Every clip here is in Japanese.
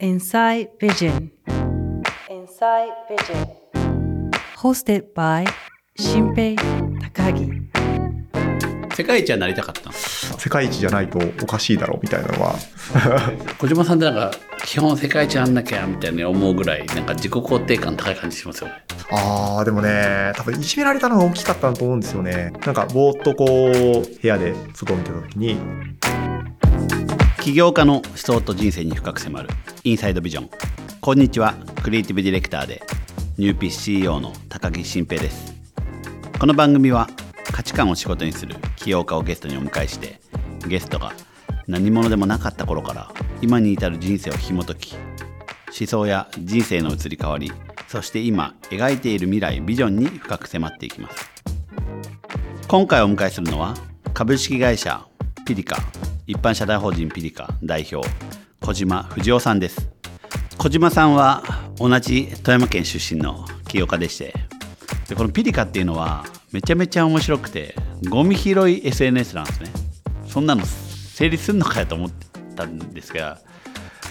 Inside Vision. Inside Vision. Hosted by 新平高木。世界一はなりたかったの？世界一じゃないとおかしいだろうみたいなのは 小島さんってなんか基本世界一なんなきゃみたいに思うぐらいなんか自己肯定感高い感じしますよねあーでもね多分いじめられたのが大きかったと思うんですよねなんかぼーっとこう部屋で外を見てた時に起業家の思想と人生に深く迫るインサイドビジョン。こんにちは。クリエイティブディレクターでニューピース CEO の高木新平です。この番組は価値観を仕事にする起業家をゲストにお迎えしてゲストが何者でもなかった頃から今に至る人生を紐解き思想や人生の移り変わりそして今描いている未来ビジョンに深く迫っていきます。今回お迎えするのは株式会社ピリカ。一般社団法人ピリカ代表小島藤夫さんです。小島さんは同じ富山県出身の起業家でしてでこのピリカっていうのはめちゃめちゃ面白くてゴミ拾い SNS なんですね。そんなの成立するのかよと思ってたんですが、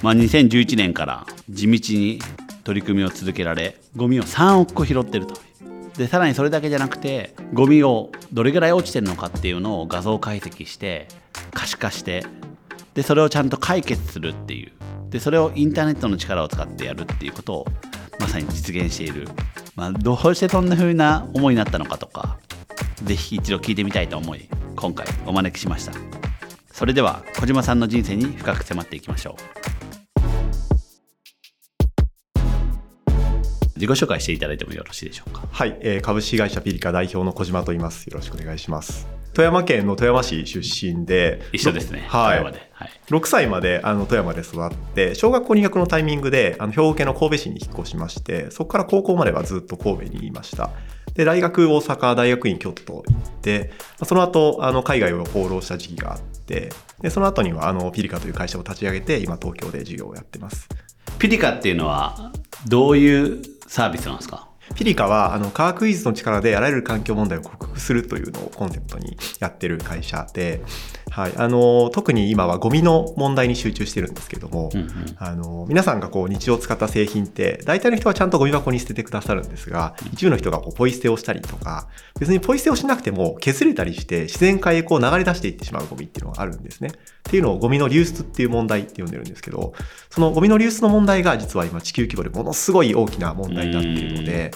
まあ、2011年から地道に取り組みを続けられゴミを3億個拾ってると。でさらにそれだけじゃなくてゴミをどれぐらい落ちてるのかっていうのを画像解析して可視化してでそれをちゃんと解決するっていう。でそれをインターネットの力を使ってやるっていうことをまさに実現している、まあ、どうしてそんな風な思いになったのかとかぜひ一度聞いてみたいと思い今回お招きしました。それでは小島さんの人生に深く迫っていきましょう。自己紹介していただいてもよろしいでしょうか？はい、えー株式会社ピリカ代表の小島と言います。よろしくお願いします。富山県の富山市出身で一緒ですね。はい。富山で、はい、6歳まであの富山で育って小学校入学のタイミングであの兵庫県の神戸市に引っ越しましてそこから高校まではずっと神戸にいました。で大学大阪大学院京都と行ってまあその後あの海外を放浪した時期があってでその後にはあのピリカという会社を立ち上げて今東京で事業をやってます。ピリカっていうのはどういうサービスなんですか？ピリカはあの科学技術の力であらゆる環境問題を克服するというのをコンセプトにやってる会社で、はい、あの特に今はゴミの問題に集中してるんですけども、うんうん。あの皆さんがこう日常使った製品って大体の人はちゃんとゴミ箱に捨ててくださるんですが一部の人がこうポイ捨てをしたりとか別にポイ捨てをしなくても削れたりして自然界へこう流れ出していってしまうゴミっていうのがあるんですね。っていうのをゴミの流出っていう問題って呼んでるんですけどそのゴミの流出の問題が実は今地球規模でものすごい大きな問題になっているので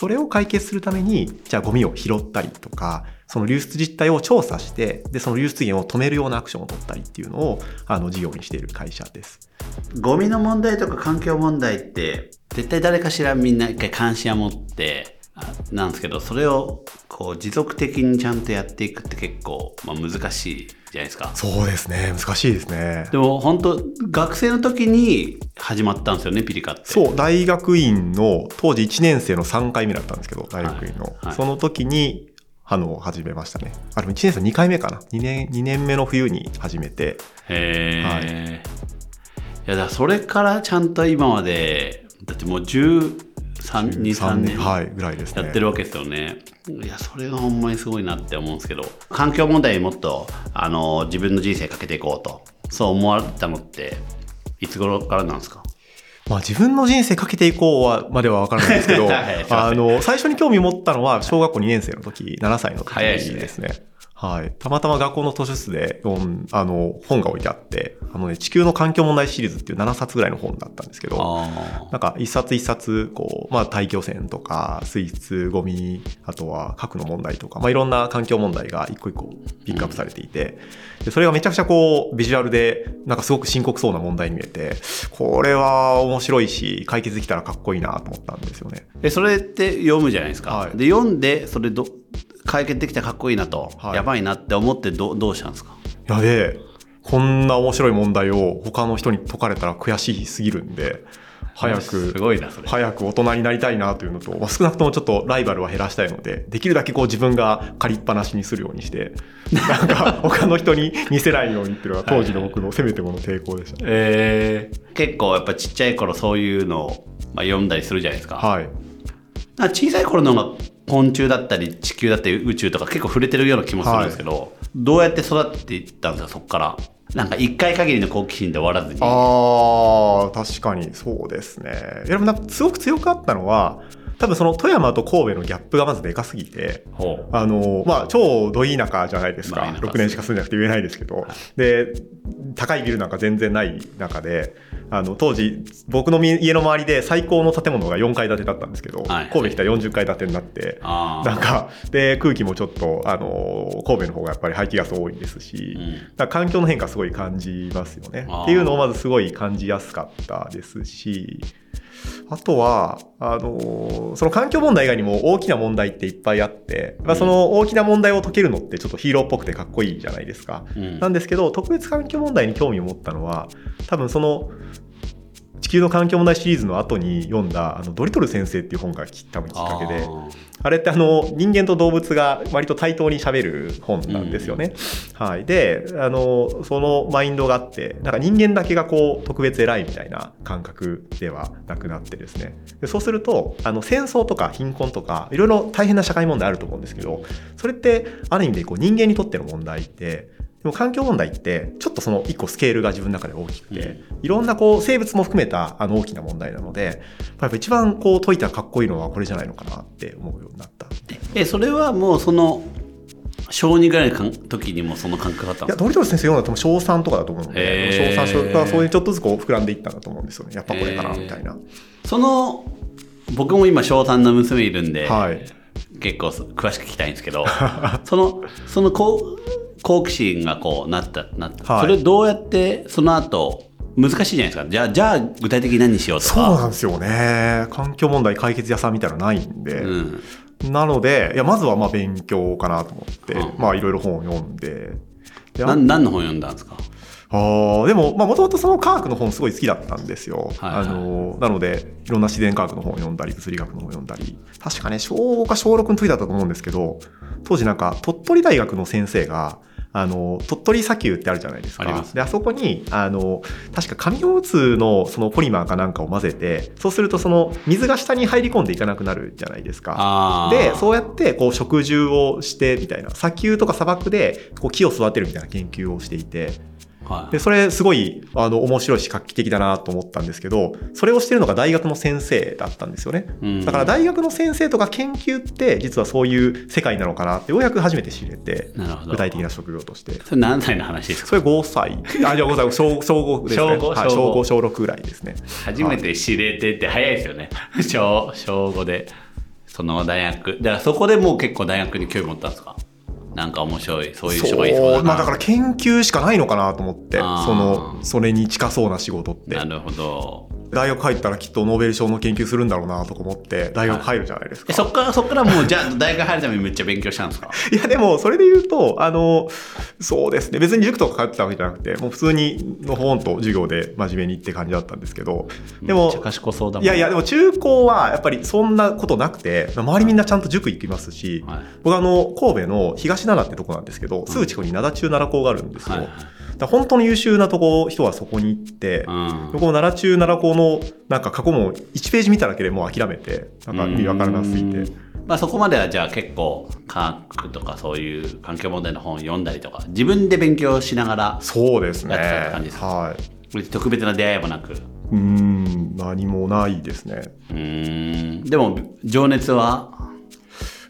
それを解決するためにじゃあゴミを拾ったりとかその流出実態を調査してでその流出源を止めるようなアクションを取ったりっていうのをあの事業にしている会社です。ゴミの問題とか環境問題って絶対誰かしらみんな一回関心を持ってなんですけどそれをこう持続的にちゃんとやっていくって結構、まあ、難しいじゃないですか。そうですね。難しいですね。でも本当学生の時に始まったんですよねピリカって。そう大学院の当時1年生の3回目だったんですけど大学院の、はい。はいその時にあの始めましたね。あでも1年生2回目かな。2年 ,2 年目の冬に始めて。へえ、はい。い、やだからそれからちゃんと今までだってもう1323年はいぐらいですね。やってるわけですよね。いや、それがほんまにすごいなって思うんですけど、環境問題にもっと、あの、自分の人生かけていこうと、そう思われたのって、いつ頃からなんですか？まあ自分の人生かけていこうはまでは分からないんですけど、はいあの、最初に興味持ったのは小学校2年生の時、7歳の時早いですね。ですね。はい。たまたま学校の図書室で読ん、あの、本が置いてあって、あのね、地球の環境問題シリーズっていう7冊ぐらいの本だったんですけど、あなんか一冊一冊、こう、まあ大気汚染とか、水質、ゴミ、あとは核の問題とか、まあいろんな環境問題が一個一個ピックアップされていて、でそれがめちゃくちゃこう、ビジュアルで、なんかすごく深刻そうな問題に見えて、これは面白いし、解決できたらかっこいいなと思ったんですよね。え、それって読むじゃないですか。はいで、読んで、それど、解決できたらかっこいいなと、はいやばいなって思ってどどうしたんですか？いやで、こんな面白い問題を他の人に解かれたら悔しすぎるんで、早すく、ごいな、それ。早く大人になりたいなというのと、まあ、少なくともちょっとライバルは減らしたいので、できるだけこう自分が借りっぱなしにするようにして、なんか他の人に見せないようにっていうのが当時の僕のせめてもの抵抗でしたね。えー、結構やっぱちっちゃい頃そういうのを、まあ、読んだりするじゃないですか。はい。小さい頃の方が昆虫だったり地球だったり宇宙とか結構触れてるような気もするんですけど、どうやって育っていったんですかそこからなんか一回限りの好奇心で終わらずにああ、確かにそうですね。いやでもなんかすごく強かったのは、多分その富山と神戸のギャップがまずでかすぎて、あの、まあ、超ど田舎じゃないですか。まあ田舎6年しか住んでなくて言えないですけど。で、高いビルなんか全然ない中で、あの、当時、僕のみ家の周りで最高の建物が4階建てだったんですけど、はい。神戸来たら40階建てになって、あなんか、で、空気もちょっと、あの、神戸の方がやっぱり排気ガス多いですし、うん。環境の変化すごい感じますよね。っていうのをまずすごい感じやすかったですし、あとは、あのその環境問題以外にも大きな問題っていっぱいあって、まあ、その大きな問題を解けるのってちょっとヒーローっぽくてかっこいいじゃないですか。うんなんですけど、特別環境問題に興味を持ったのは、多分その、地球の環境問題シリーズの後に読んだ、あの、ドリトル先生っていう本がき多分きっかけで、あれってあの人間と動物が割と対等に喋る本なんですよね。はい。で、あの、そのマインドがあって、なんか人間だけがこう特別偉いみたいな感覚ではなくなってですね。でそうすると、あの戦争とか貧困とか、いろいろ大変な社会問題あると思うんですけど、それってある意味でこう人間にとっての問題って、でも環境問題ってちょっとその一個スケールが自分の中で大きくて、いろんなこう生物も含めたあの大きな問題なので、やっぱ一番こう解いたらかっこいいのはこれじゃないのかなって思うようになった。えそれはもうその小2ぐらいの時にもその感覚だったんいや、ですかドリトル先生読んだと小3とかだと思うのへで、ー小3、小がそういうちょっとずつこう膨らんでいったんだと思うんですよね。やっぱこれかな、みたいな。その僕も今小3の娘いるんで、はい。結構詳しく聞きたいんですけど そのその好好奇心がこうなったなった、はいそれどうやってその後難しいじゃないですかじゃあじゃあ具体的に何しようとそうなかんですよね。環境問題解決屋さんみたいなのないんで。うんなので、いや、まずはまあ勉強かなと思って、うんまあいろいろ本を読んで。でな何の本読んだんですか？ああ、でも、まあ、もともとその科学の本すごい好きだったんですよ。はいはいあの、なので、いろんな自然科学の本を読んだり、物理学の本を読んだり。確かね、小5か小6の時だったと思うんですけど、当時なんか、鳥取大学の先生が、あの、鳥取砂丘ってあるじゃないですか。あで、あそこに、あの、確か紙おむつのそのポリマーかなんかを混ぜて、そうするとその水が下に入り込んでいかなくなるじゃないですか。で、そうやって、こう、植樹をして、みたいな、砂丘とか砂漠で、こう、木を育てるみたいな研究をしていて、はい。で、それすごい、あの、面白いし画期的だなと思ったんですけど、それをしてるのが大学の先生だったんですよね。うん。だから大学の先生とか研究って、実はそういう世界なのかなって、ようやく初めて知れて、なるほど。具体的な職業として。それ何歳の話ですか？それ5歳。あ、じゃあ5歳、小小5ですね。小五はい、小5、小6ぐらいですね。初めて知れてって早いですよね。小小5で。その大学。だからそこでもう結構大学に興味持ったんですか？なんか面白いそう。いう人がいそうだな。まあだから研究しかないのかなと思って、その、それに近そうな仕事って。なるほど大学入ったらきっとノーベル賞の研究するんだろうなとか思って、大学入るじゃないですか。えそっからそっからもうじゃあ大学入るためにめっちゃ勉強したんですか？いや、でも、それで言うと、あの、そうですね。別に塾とか通ってたわけじゃなくて、もう普通にの本と授業で真面目にって感じだったんですけど、でもめっちゃ、賢そうだもん。いやいや、でも中高はやっぱりそんなことなくて、周りみんなちゃんと塾行きますし、はい。僕あの、神戸の東灘ってとこなんですけど、すぐ近くに灘中奈良校があるんですよ。はいだから本当の優秀なとこ、人はそこに行って、うん僕も奈良中奈良校のなんか過去問1ページ見ただけでもう諦めて、なんか意味わからなすぎて。まあそこまではじゃあ結構科学とかそういう環境問題の本を読んだりとか自分で勉強しながらそうですね。やってた感じですか？はい。特別な出会いもなく？うーん、何もないですね。うーんでも情熱は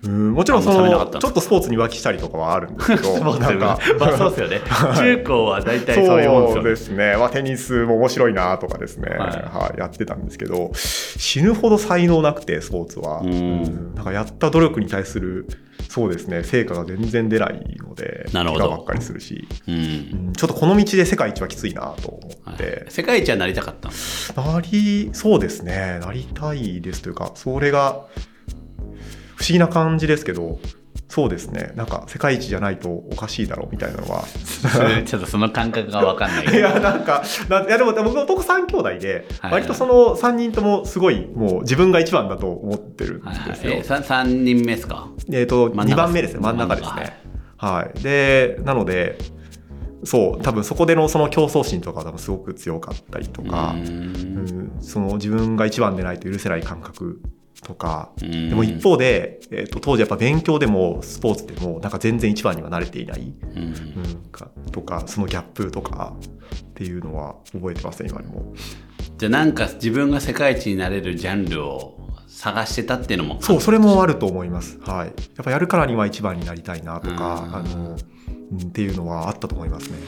うん、もちろんその、ちょっとスポーツに浮気したりとかはあるんですけど、なんか、まあそうですよね。中高は大体そういうもんですよそうねですね。まあ、テニスも面白いなとかですね、はい。はい、やってたんですけど、死ぬほど才能なくて、スポーツは。うん。うんなんかやった努力に対する、そうですね、成果が全然出ないので、なるほど。ばっかりするし、うん。うん。ちょっとこの道で世界一はきついなと思はい。って、世界一はなりたかったなり、そうですね、なりたいですというか、それが不思議な感じですけど、そうですね、なんか世界一じゃないとおかしいだろうみたいなのは、ちょっとその感覚が分かんない。いや、なんか、ないやでも僕男3兄弟で、はい。割とその3人ともすごいもう自分が一番だと思ってるんはいはい。ですよ。えさ3人目ですか？えっ、と、真ん中2番目ですね、真ん中ですね。はい。で、なので、そう、多分そこでのその競争心とか多分すごく強かったりとか、うんその自分が一番でないと許せない感覚とか、うんでも一方で、えっと当時やっぱ勉強でもスポーツでもなんか全然一番にはなれていない、うんうん、かとかそのギャップとかっていうのは覚えてますね今でも。じゃあなんか自分が世界一になれるジャンルを探してたっていうのもそう、それもあると思います。はい。やっぱやるからには一番になりたいなとか、うんあの、うんっていうのはあったと思いますね。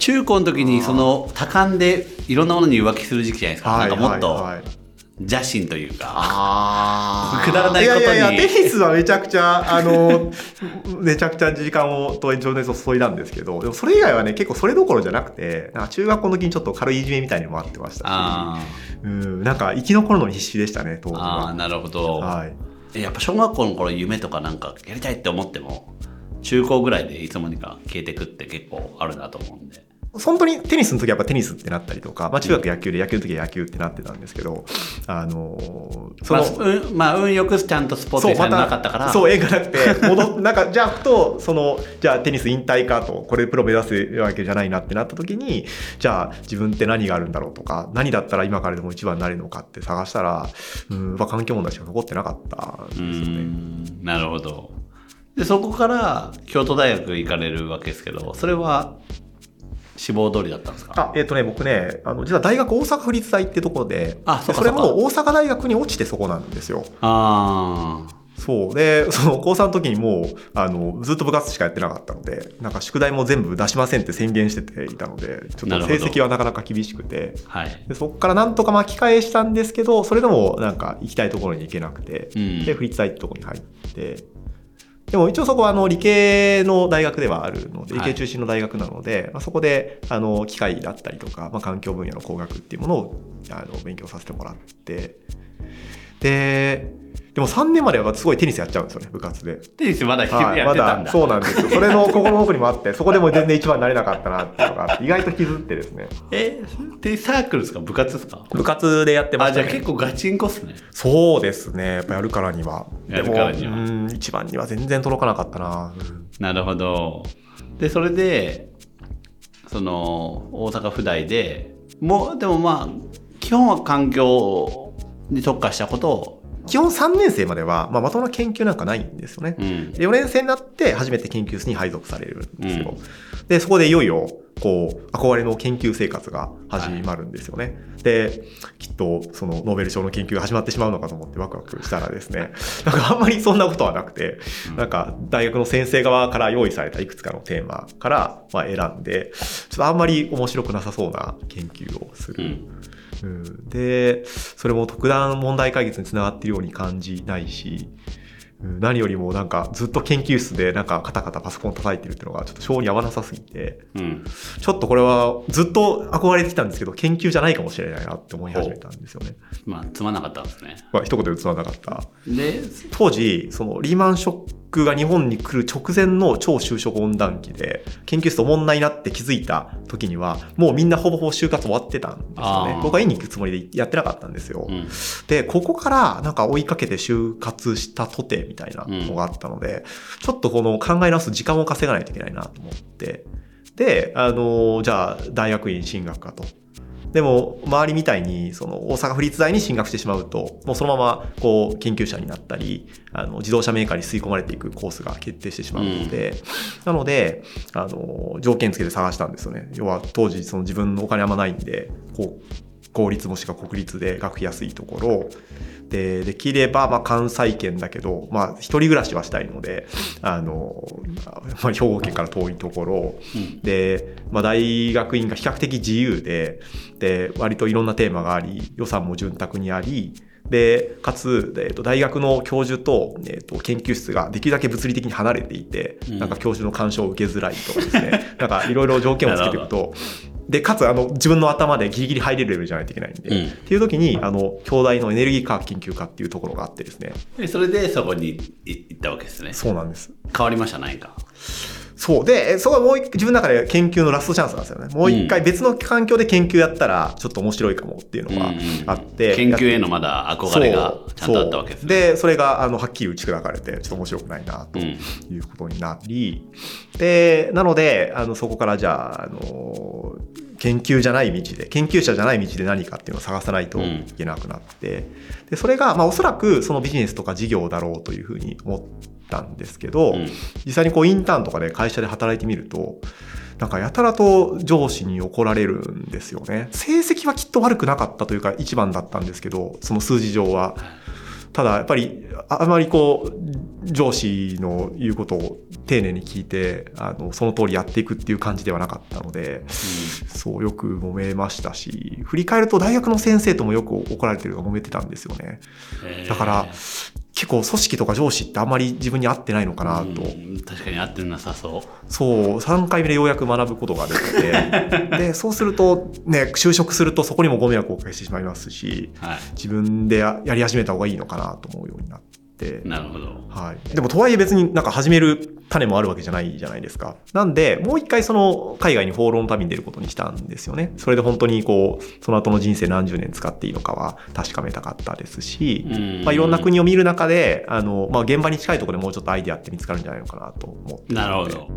中高の時にその多感でいろんなものに浮気する時期じゃないですか、はい。なんかもっとはいはい。邪心というか。あ くだらないことに。いやいやいや、テニスはめちゃくちゃ、あの、めちゃくちゃ時間をと情熱を注いだんですけど、でもそれ以外はね、結構それどころじゃなくて、なんか中学校の時にちょっと軽いいじめみたいにもあってましたし、あうん、なんか生き残るのに必死でしたね、当時ーあ。なるほど、はい。えやっぱ小学校の頃夢とかなんかやりたいって思っても中高ぐらいでいつの間にか消えてくって結構あるなと思うんで本当にテニスの時はやっぱテニスってなったりとか、まあ中学野球で野球の時は野球ってなってたんですけど、あのーそまの、あ、運まあ運よくちゃんとスポーツにされなかったからそう、縁がなくて、戻っ、なんか、じゃあ、ふと、その、じゃあ、テニス引退かと、これでプロ目指すわけじゃないなってなった時に、じゃあ、自分って何があるんだろうとか、何だったら今からでも一番になれるのかって探したら、うん、まあ、環境問題しか残ってなかったうんですよね。んなるほどでそこから京都大学行かれるわけですけどそれは志望通りだったんですか？あ、えっ、とね、僕ね、あの、実は大学大阪府立大ってところで、それあそそうかも大阪大学に落ちてそこなんですよ。ああそう。で、その高3の時にもう、あの、ずっと部活しかやってなかったので、なんか宿題も全部出しませんって宣言してていたので、ちょっと成績はなかなか厳しくて、はい。でそこからなんとか巻き返したんですけど、それでもなんか行きたいところに行けなくて、うん。で、府立大ってところに入って、でも一応そこはあの理系の大学ではあるので、理はい。系中心の大学なので、まあ、そこであの機械だったりとか、まあ、環境分野の工学っていうものをあの勉強させてもらって、で、でも3年まではすごいテニスやっちゃうんですよね、部活で。テニスまだやはい、まってたんだ、だそうなんですよ。それの心の奥にもあって、そこでも全然一番になれなかったなっていうのがあって、意外と引きずってですね。えでサークルですか？部活ですか？部活でやってまあじゃしたね。あ結構ガチンコっすねそうですね。やっぱやるからには。やるからにはでもうん、一番には全然届かなかったな。うんなるほどでそれでその大阪府大でもうでもまあ基本は環境に特化したことを基本3年生までは、まあ、まともな研究なんかないんですよね。うんで4年生になって初めて研究室に配属されるんですよ。で、そこでいよいよ、こう、憧れの研究生活が始まるんですよね。で、きっと、その、ノーベル賞の研究が始まってしまうのかと思ってワクワクしたらですね、なんかあんまりそんなことはなくて、なんか、大学の先生側から用意されたいくつかのテーマから、まあ、選んで、ちょっとあんまり面白くなさそうな研究をする。うんうん、で、それも特段問題解決につながっているように感じないし、うん何よりもなんかずっと研究室でなんかカタカタパソコン叩いてるっていうのがちょっと性に合わなさすぎて、うんちょっとこれはずっと憧れてきたんですけど、研究じゃないかもしれないなって思い始めたんですよね。まあつまんなかったんですねまあ一言で映らなかった。で当時、そのリーマンショックが日本に来る直前の超就職温暖期で、研究室おもんないなって気づいた時には、もうみんなほぼほぼ就活終わってたんですよね。僕は院に行くつもりでやってなかったんですよ。うんで、ここからなんか追いかけて就活したとてみたいなのがあったので、ちょっとこの考え直す時間を稼がないといけないなと思って、で、あの、じゃあ大学院進学かと。でも、周りみたいに、その、大阪府立大に進学してしまうと、もうそのまま、こう、研究者になったり、あの、自動車メーカーに吸い込まれていくコースが決定してしまうので、なので、あの、条件付けて探したんですよね。要は、当時、その自分のお金あんまないんで、こう、公立もしくは国立で学費安いところ、で、できれば、まあ、関西圏だけど、まあ、一人暮らしはしたいので、あの、まあ、兵庫県から遠いところ、うん。で、まあ、大学院が比較的自由で、で、割といろんなテーマがあり、予算も潤沢にあり、で、かつ、えっと大学の教授と、えっと研究室ができるだけ物理的に離れていて、うん。なんか教授の干渉を受けづらいとかですね、なんかいろいろ条件をつけていくと、で、かつ、あの、自分の頭でギリギリ入れるレベルじゃないといけないんで、うん。っていう時に、あの、京大のエネルギー科学研究科っていうところがあってですね、でそれでそこにい行ったわけですね。そうなんです。変わりました？何かそう。で、そこはもう一自分の中で研究のラストチャンスなんですよね。もう一回別の環境で研究やったら、ちょっと面白いかもっていうのがあって。研究へのまだ憧れがちゃんとあったわけですね。で、それが、あの、はっきり打ち砕かれて、ちょっと面白くないな、とうん。いうことになり、で、なので、あの、そこからじゃあ、あの、研究じゃない道で、研究者じゃない道で何かっていうのを探さないといけなくなって、で、それが、まあ、おそらくそのビジネスとか事業だろうというふうに思ったんですけど、うん。実際にこうインターンとかで会社で働いてみると、なんかやたらと上司に怒られるんですよね。成績はきっと悪くなかったというか一番だったんですけど、その数字上は。ただやっぱりああまりこう上司の言うことを丁寧に聞いてあのその通りやっていくっていう感じではなかったのでそうよく揉めましたし振り返ると大学の先生ともよく怒られてるのが揉めてたんですよね。だから結構組織とか上司ってあんまり自分に合ってないのかなと、うん確かに合ってなさそう。そう3回目でようやく学ぶことができて。でそうするとね就職するとそこにもご迷惑をおかけしてしまいますしは自分でややり始めた方がいいのかなと思うようになって。いなるほどはい。でもとはいえ別になんか始める種もあるわけじゃないじゃないですか。なんで、もう一回その海外に放浪の旅に出ることにしたんですよね。それで本当にこう、その後の人生何十年使っていいのかは確かめたかったですし、うんまあいろんな国を見る中で、あの、まあ現場に近いところでもうちょっとアイデアって見つかるんじゃないのかなと思ってなるほど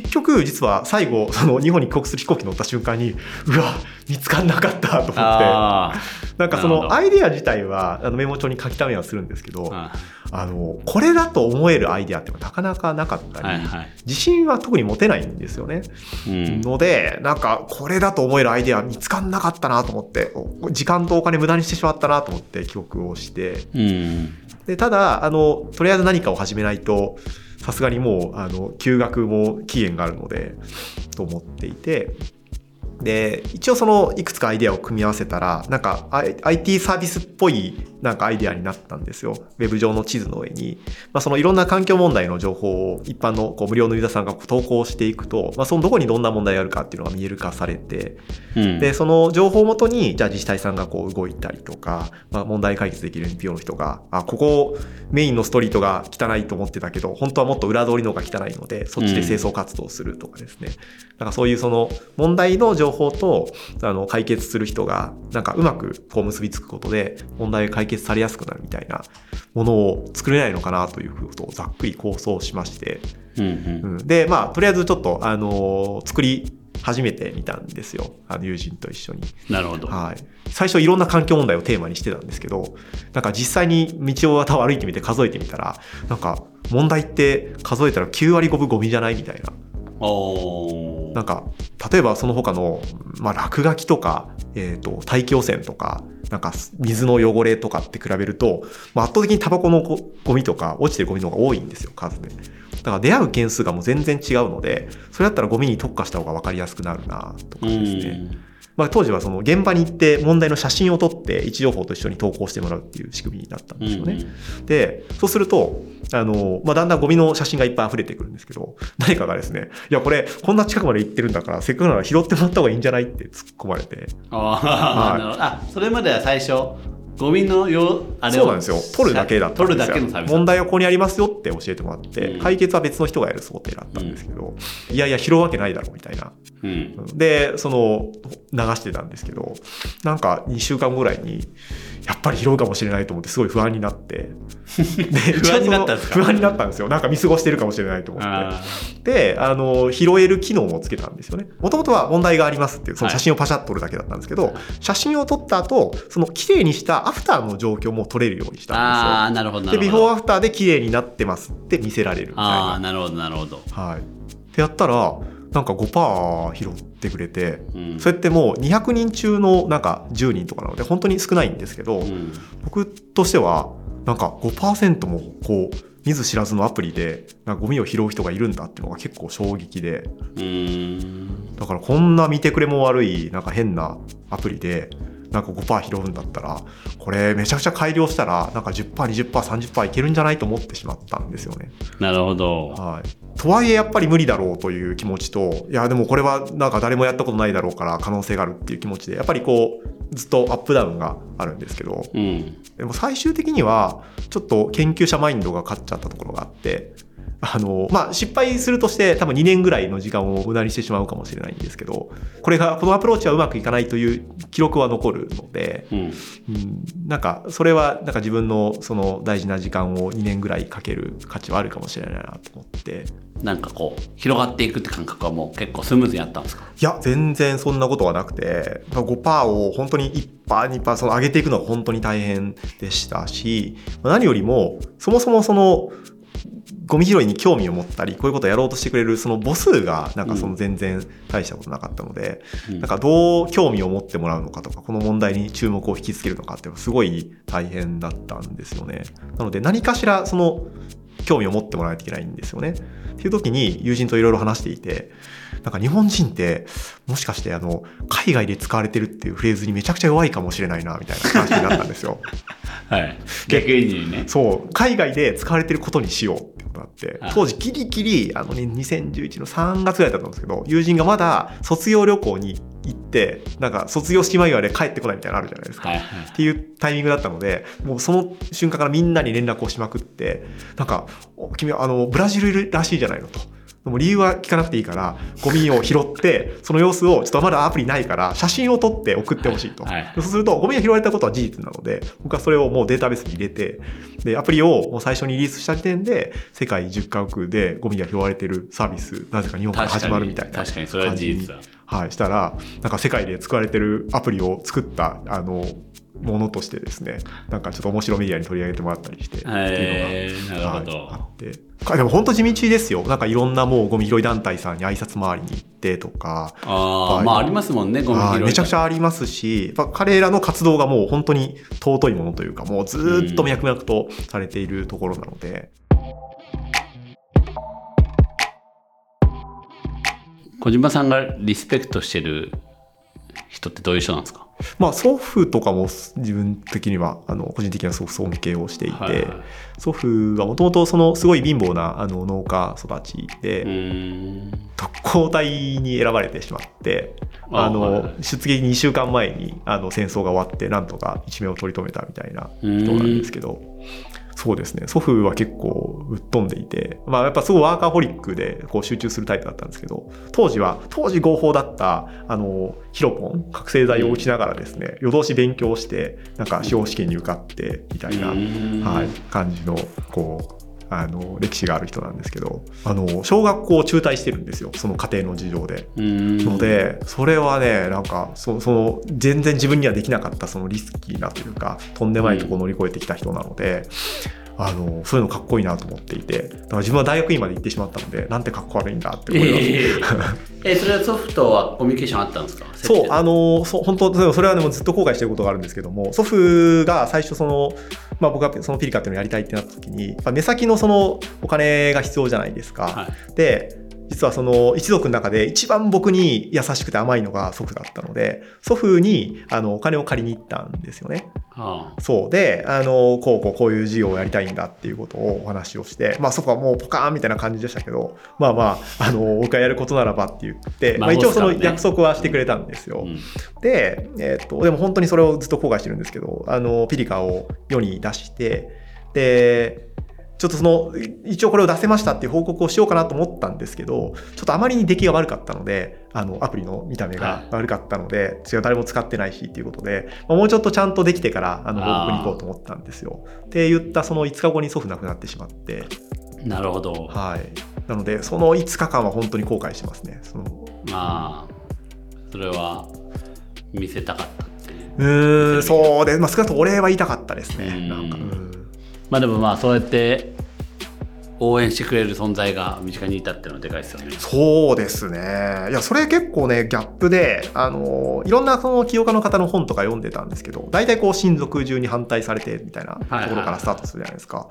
結局実は最後その日本に帰国する飛行機乗った瞬間にうわ見つかんなかったと思って。あなんかそのアイデア自体はあのメモ帳に書き溜めはするんですけどーああのこれだと思えるアイデアってなかなかなかったり、はいはい。自信は特に持てないんですよね。うん。のでなんかこれだと思えるアイデア見つかんなかったなと思ってお時間とお金無駄にしてしまったなと思って記憶をして。うん。でただあのとりあえず何かを始めないとさすがにもうあの休学も期限があるのでと思っていて。で一応そのいくつかアイデアを組み合わせたらなんか IT サービスっぽいなんかアイデアになったんですよ。ウェブ上の地図の上に、まあ、そのいろんな環境問題の情報を一般のこう無料のユーザーさんが投稿していくと、まあ、そのどこにどんな問題があるかっていうのが見える化されてうん。で、その情報をもとに、じゃあ自治体さんがこう動いたりとか、まあ、問題解決できる NPO の人が、あ、ここメインのストリートが汚いと思ってたけど、本当はもっと裏通りの方が汚いので、そっちで清掃活動をするとかですね。なんかそういうその問題の情報と、あの、解決する人が、なんかうまくこう結びつくことで、問題が解決されやすくなるみたいなものを作れないのかなということをざっくり構想しまして、うんうん。うん、でまあとりあえずちょっと、あのー作り始めてみたんですよ。あの友人と一緒に、なるほど。はい、最初いろんな環境問題をテーマにしてたんですけどなんか実際に道を歩いてみて数えてみたらなんか問題って数えたら9割5分ゴミじゃないみたいな。なんか例えばその他の、まあ、落書きとか、えー、と大気汚染とかなんか水の汚れとかって比べると、圧倒的にタバコのゴミとか落ちてるゴミの方が多いんですよ数で。だから出会う件数がもう全然違うのでそれだったらゴミに特化した方が分かりやすくなるなとかですね。んまあ、当時はその現場に行って問題の写真を撮って位置情報と一緒に投稿してもらうっていう仕組みになったんですよね。で、そうすると、あの、まあ、だんだんゴミの写真がいっぱい溢れてくるんですけど、誰かがですね、いや、これ、こんな近くまで行ってるんだから、せっかくなら拾ってもらった方がいいんじゃないって突っ込まれて。あーはいなるほどあそれまでは最初ゴミのよあれをそうなんですよ。取るだけだったん取ですよ。るだけのサービス問題はここにありますよって教えてもらって、うん解決は別の人がやる想定だったんですけど、いやいや、拾うわけないだろうみたいな。うんで、その、流してたんですけど、なんか2週間後ぐらいに、やっぱり拾うかもしれないと思ってすごい不安になって。で不安になったんですか？不安になったんですよ。なんか見過ごしてるかもしれないと思あって。で、あの、拾える機能もつけたんですよね。もともとは問題がありますっていう、その写真をパシャッと撮るだけだったんですけど、写真を撮った後、その綺麗にしたアフターの状況も撮れるようにしたんあーなるほどですよ。で、なるほどビフォーアフターで綺麗になってますって見せられるみたいなああ。なるほどなるほどはい。ってやったら、なんか5%拾ってくれて、うん。それってもう200人中のなんか10人とかなので本当に少ないんですけど、うん。僕としてはなんか5%もこう見ず知らずのアプリでなんかゴミを拾う人がいるんだっていうのが結構衝撃でだからこんな見てくれも悪いなんか変なアプリでなんか5%拾うんだったらこれめちゃくちゃ改良したらなんか 10%20%30% いけるんじゃないと思ってしまったんですよね。なるほど。はい、とはいえやっぱり無理だろうという気持ちといやでもこれはなんか誰もやったことないだろうから可能性があるっていう気持ちでやっぱりこうずっとアップダウンがあるんですけどうん。でも最終的にはちょっと研究者マインドが勝っちゃったところがあってあの、まあ、失敗するとして多分2年ぐらいの時間を無駄にしてしまうかもしれないんですけど、これが、このアプローチはうまくいかないという記録は残るので、うん。うん、なんか、それは、なんか自分のその大事な時間を2年ぐらいかける価値はあるかもしれないなと思って。なんかこう、広がっていくって感覚はもう結構スムーズにやったんですか？いや、全然そんなことはなくて、まあ5%を本当に1%、2%、その上げていくのが本当に大変でしたし、まあ何よりも、そもそもその、ゴミ拾いに興味を持ったり、こういうことをやろうとしてくれるその母数が、なんかその全然大したことなかったので、うんなんかどう興味を持ってもらうのかとか、この問題に注目を引きつけるのかっていうのはすごい大変だったんですよね。なので何かしらその興味を持ってもらわないといけないんですよね。っていう時に友人といろいろ話していて、なんか日本人ってもしかしてあの海外で使われてるっていうフレーズにめちゃくちゃ弱いかもしれないなみたいな話になったんですよ。はい。逆にね。そう、海外で使われてることにしようってことがあってはい、当時ギリギリ、あのね、2011の3月ぐらいだったんですけど、友人がまだ卒業旅行に行って、なんか卒業式間際で帰ってこないみたいなのあるじゃないですか。はいはい。っていうタイミングだったので、もうその瞬間からみんなに連絡をしまくって、なんか、お君はあの、ブラジルらしいじゃないのと。でも理由は聞かなくていいから、ゴミを拾って、その様子を、ちょっとまだアプリないから、写真を撮って送ってほしいと。はいそうすると、ゴミが拾われたことは事実なので、僕はそれをもうデータベースに入れて、で、アプリをもう最初にリリースした時点で、世界10カ国でゴミが拾われてるサービス、なぜか日本から始まるみたいな確かにそれは事実だ。はい、したら、なんか世界で使われてるアプリを作った、あの、ものとしてですね、なんかちょっと面白いメディアに取り上げてもらったりして、っていうのがはいあって。かでも本当地道ですよ。なんかいろんなもうゴミ拾い団体さんに挨拶回りに行ってとか、あまあありますもんね、ゴミ拾い。はいめちゃくちゃありますし、彼らの活動がもう本当に尊いものというか、もうずーっと脈々とされているところなので、小島さんがリスペクトしてる人ってどういう人なんですか？まあ祖父とかも自分的には、あの、個人的にはすごく尊敬をしていて、はいはい。祖父はもともとそのすごい貧乏なあの農家育ちで。特攻隊に選ばれてしまって、ああの、出撃2週間前にあの戦争が終わって、なんとか一命を取り留めたみたいな人なんですけど、そうですね、祖父は結構ぶっ飛んでいて、まあやっぱすごいワーカーホリックでこう集中するタイプだったんですけど、当時は、当時合法だった、あの、ヒロポン、覚醒剤を打ちながらですね、夜通し勉強して、なんか司法試験に受かって、みたいな、うん。はい、感じの、こう、あの、歴史がある人なんですけど、あの、小学校を中退してるんですよ、その家庭の事情で。ので、それはね、なんか、そその、全然自分にはできなかった、そのリスキーなというか、とんでもないとこ乗り越えてきた人なので、あの、そういうのかっこいいなと思っていて、だから自分は大学院まで行ってしまったので、なんてかっこ悪いんだって思います。えーえ それはソフトはコミュニケーションあったんですか？そう、あの、の、そう、本当、それはでもずっと後悔してることがあるんですけども、祖父が最初その、まあ僕がそのピリカっていうのをやりたいってなった時に、まあ目先のそのお金が必要じゃないですか。はい。で、実はその一族の中で一番僕に優しくて甘いのが祖父だったので、祖父にあのお金を借りに行ったんですよね。あそう。で、あの、こうこうこういう事業をやりたいんだっていうことをお話をして、まあ祖父はもうポカーンみたいな感じでしたけど、まあまあ、あの、僕がやることならばって言って、まあ一応その約束はしてくれたんですよ。あ。うんで、えっと、でも本当にそれをずっと後悔してるんですけど、あの、ピリカを世に出して、で、ちょっとその、一応これを出せましたっていう報告をしようかなと思ったんですけど、ちょっとあまりに出来が悪かったので、あの、アプリの見た目が悪かったので、違う誰も使ってないしっていうことで、まあもうちょっとちゃんとできてから、あの、報告に行こうと思ったんですよ。って言ったその5日後に祖父亡くなってしまって、なるほど。はい。なので、その5日間は本当に後悔してますね。そのまあ、それは見せたかったっていう。うーん、そうで、まあ、少なくともお礼は言いたかったですね。うんなんか、うんまあでもまあそうやって応援してくれる存在が身近にいたっていうのはでかいですよね。そうですね。いや、それ結構ね、ギャップで、あの、いろんなその起業家の方の本とか読んでたんですけど、大体こう、親族中に反対されてみたいなところからスタートするじゃないですか。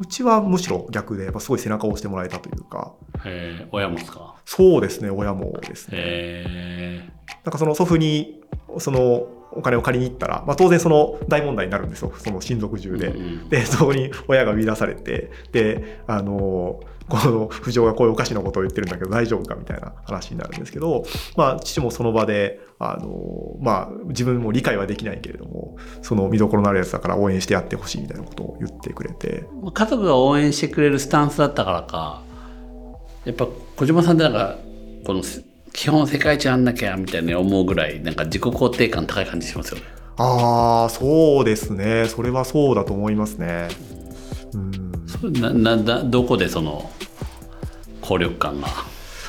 うちはむしろ逆で、やっぱすごい背中を押してもらえたというか、えー、親もですか？そうですね、親もですね。えなんかその祖父に、その、お金を借りに行ったら、まあ、当然その大問題になるんですよ。その親族中で。でそこに親が見出されてであのこの不条がこういうおかしなことを言ってるんだけど大丈夫かみたいな話になるんですけど、まあ、父もその場であの、まあ、自分も理解はできないけれどもその見どころのあるやつだから応援してやってほしいみたいなことを言ってくれて。家族が応援してくれるスタンスだったからかやっぱ小島さんってなんかこの基本世界一なんなきゃみたいに思うぐらいなんか自己肯定感高い感じしますよね。ああそうですねそれはそうだと思いますね。うんななどこでその効力感が？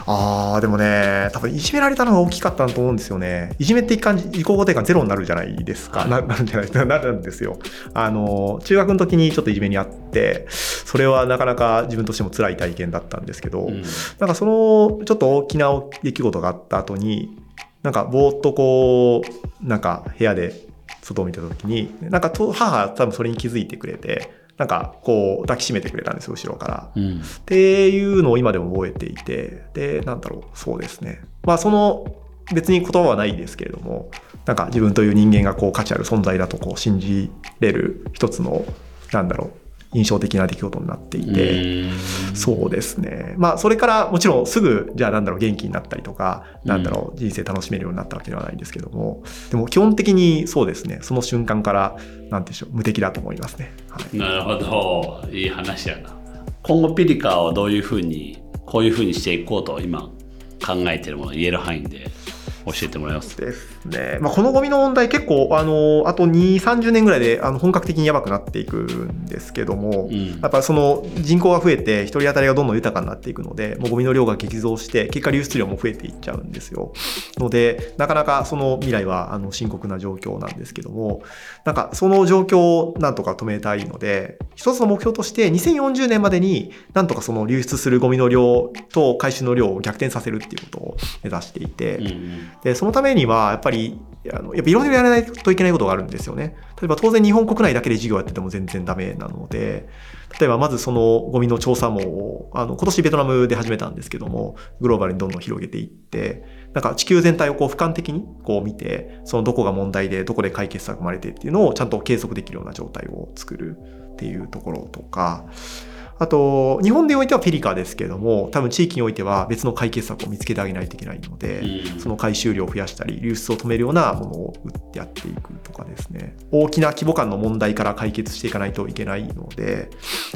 ああでもね多分いじめられたのが大きかったと思うんですよね。いじめって一貫自己肯定感ゼロになるじゃないですか、はい。ななるんじゃないな なるんですよ。あの中学の時にちょっといじめにあってそれはなかなか自分としても辛い体験だったんですけど、うん。なんかそのちょっと大きな出来事があった後になんかぼーっとこうなんか部屋で外を見てた時になんかと母は多分それに気づいてくれてなんかこう抱きしめてくれたんですよ後ろから。うんっていうのを今でも覚えていて、で、なんだろう、そうですね。まあ、その、別に言葉はないですけれども、なんか自分という人間がこう価値ある存在だとこう信じれる一つの、なんだろう、印象的な出来事になっていて、うん。そうですね。まあ、それからもちろんすぐ、じゃあなんだろう、元気になったりとか、なんだろう、人生楽しめるようになったわけではないんですけども、でも基本的にそうですね、その瞬間から、なんでしょう、無敵だと思いますね。はい。なるほど。いい話やな。今後ピリカをどういうふうにこういうふうにしていこうと今考えてるもの言える範囲で教えてもらいますですね。まあ、このゴミの問題結構、あの、あと2、30年ぐらいで、あの、本格的にやばくなっていくんですけども、うんやっぱその人口が増えて、一人当たりがどんどん豊かになっていくので、もうゴミの量が激増して、結果流出量も増えていっちゃうんですよ。ので、なかなかその未来は、あの、深刻な状況なんですけども、なんかその状況をなんとか止めたいので、一つの目標として、2040年までになんとかその流出するゴミの量と回収の量を逆転させるっていうことを目指していて、うんうん。で、そのためには、やっぱり、あのやっぱいろいろやらないといけないことがあるんですよね。例えば当然日本国内だけで事業やってても全然ダメなので、例えばまずそのゴミの調査網を、あの、今年ベトナムで始めたんですけども、グローバルにどんどん広げていって、なんか地球全体をこう俯瞰的にこう見て、そのどこが問題で、どこで解決策が生まれてっていうのをちゃんと計測できるような状態を作るっていうところとか、あと、日本でおいてはペリカですけども、多分地域においては別の解決策を見つけてあげないといけないので、うんその回収量を増やしたり、流出を止めるようなものを打ってやっていくとかですね。大きな規模感の問題から解決していかないといけないので、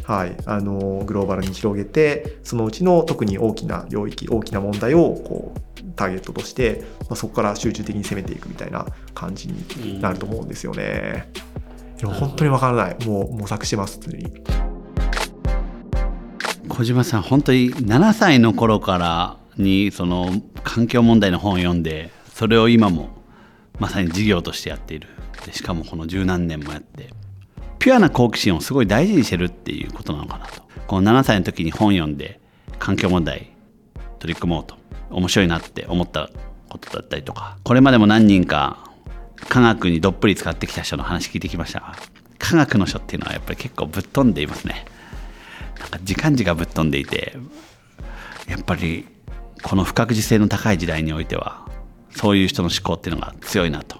はい、あの、グローバルに広げて、そのうちの特に大きな領域、大きな問題をこう、ターゲットとして、まあ、そこから集中的に攻めていくみたいな感じになると思うんですよね。本当にわからない。もう模索してます、常に。小島さん本当に7歳の頃からにその環境問題の本を読んでそれを今もまさに事業としてやっている。でしかもこの十何年もやって。ピュアな好奇心をすごい大事にしてるっていうことなのかなと。この7歳の時に本読んで環境問題取り組もうと面白いなって思ったことだったりとか。これまでも何人か科学にどっぷり使ってきた人の話聞いてきましたが科学の書っていうのはやっぱり結構ぶっ飛んでいますね。なんか時間軸がぶっ飛んでいてやっぱりこの不確実性の高い時代においてはそういう人の思考っていうのが強いなと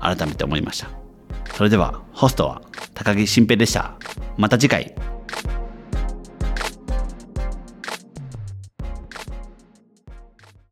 改めて思いました。それではホストは高木新平でした。また次回。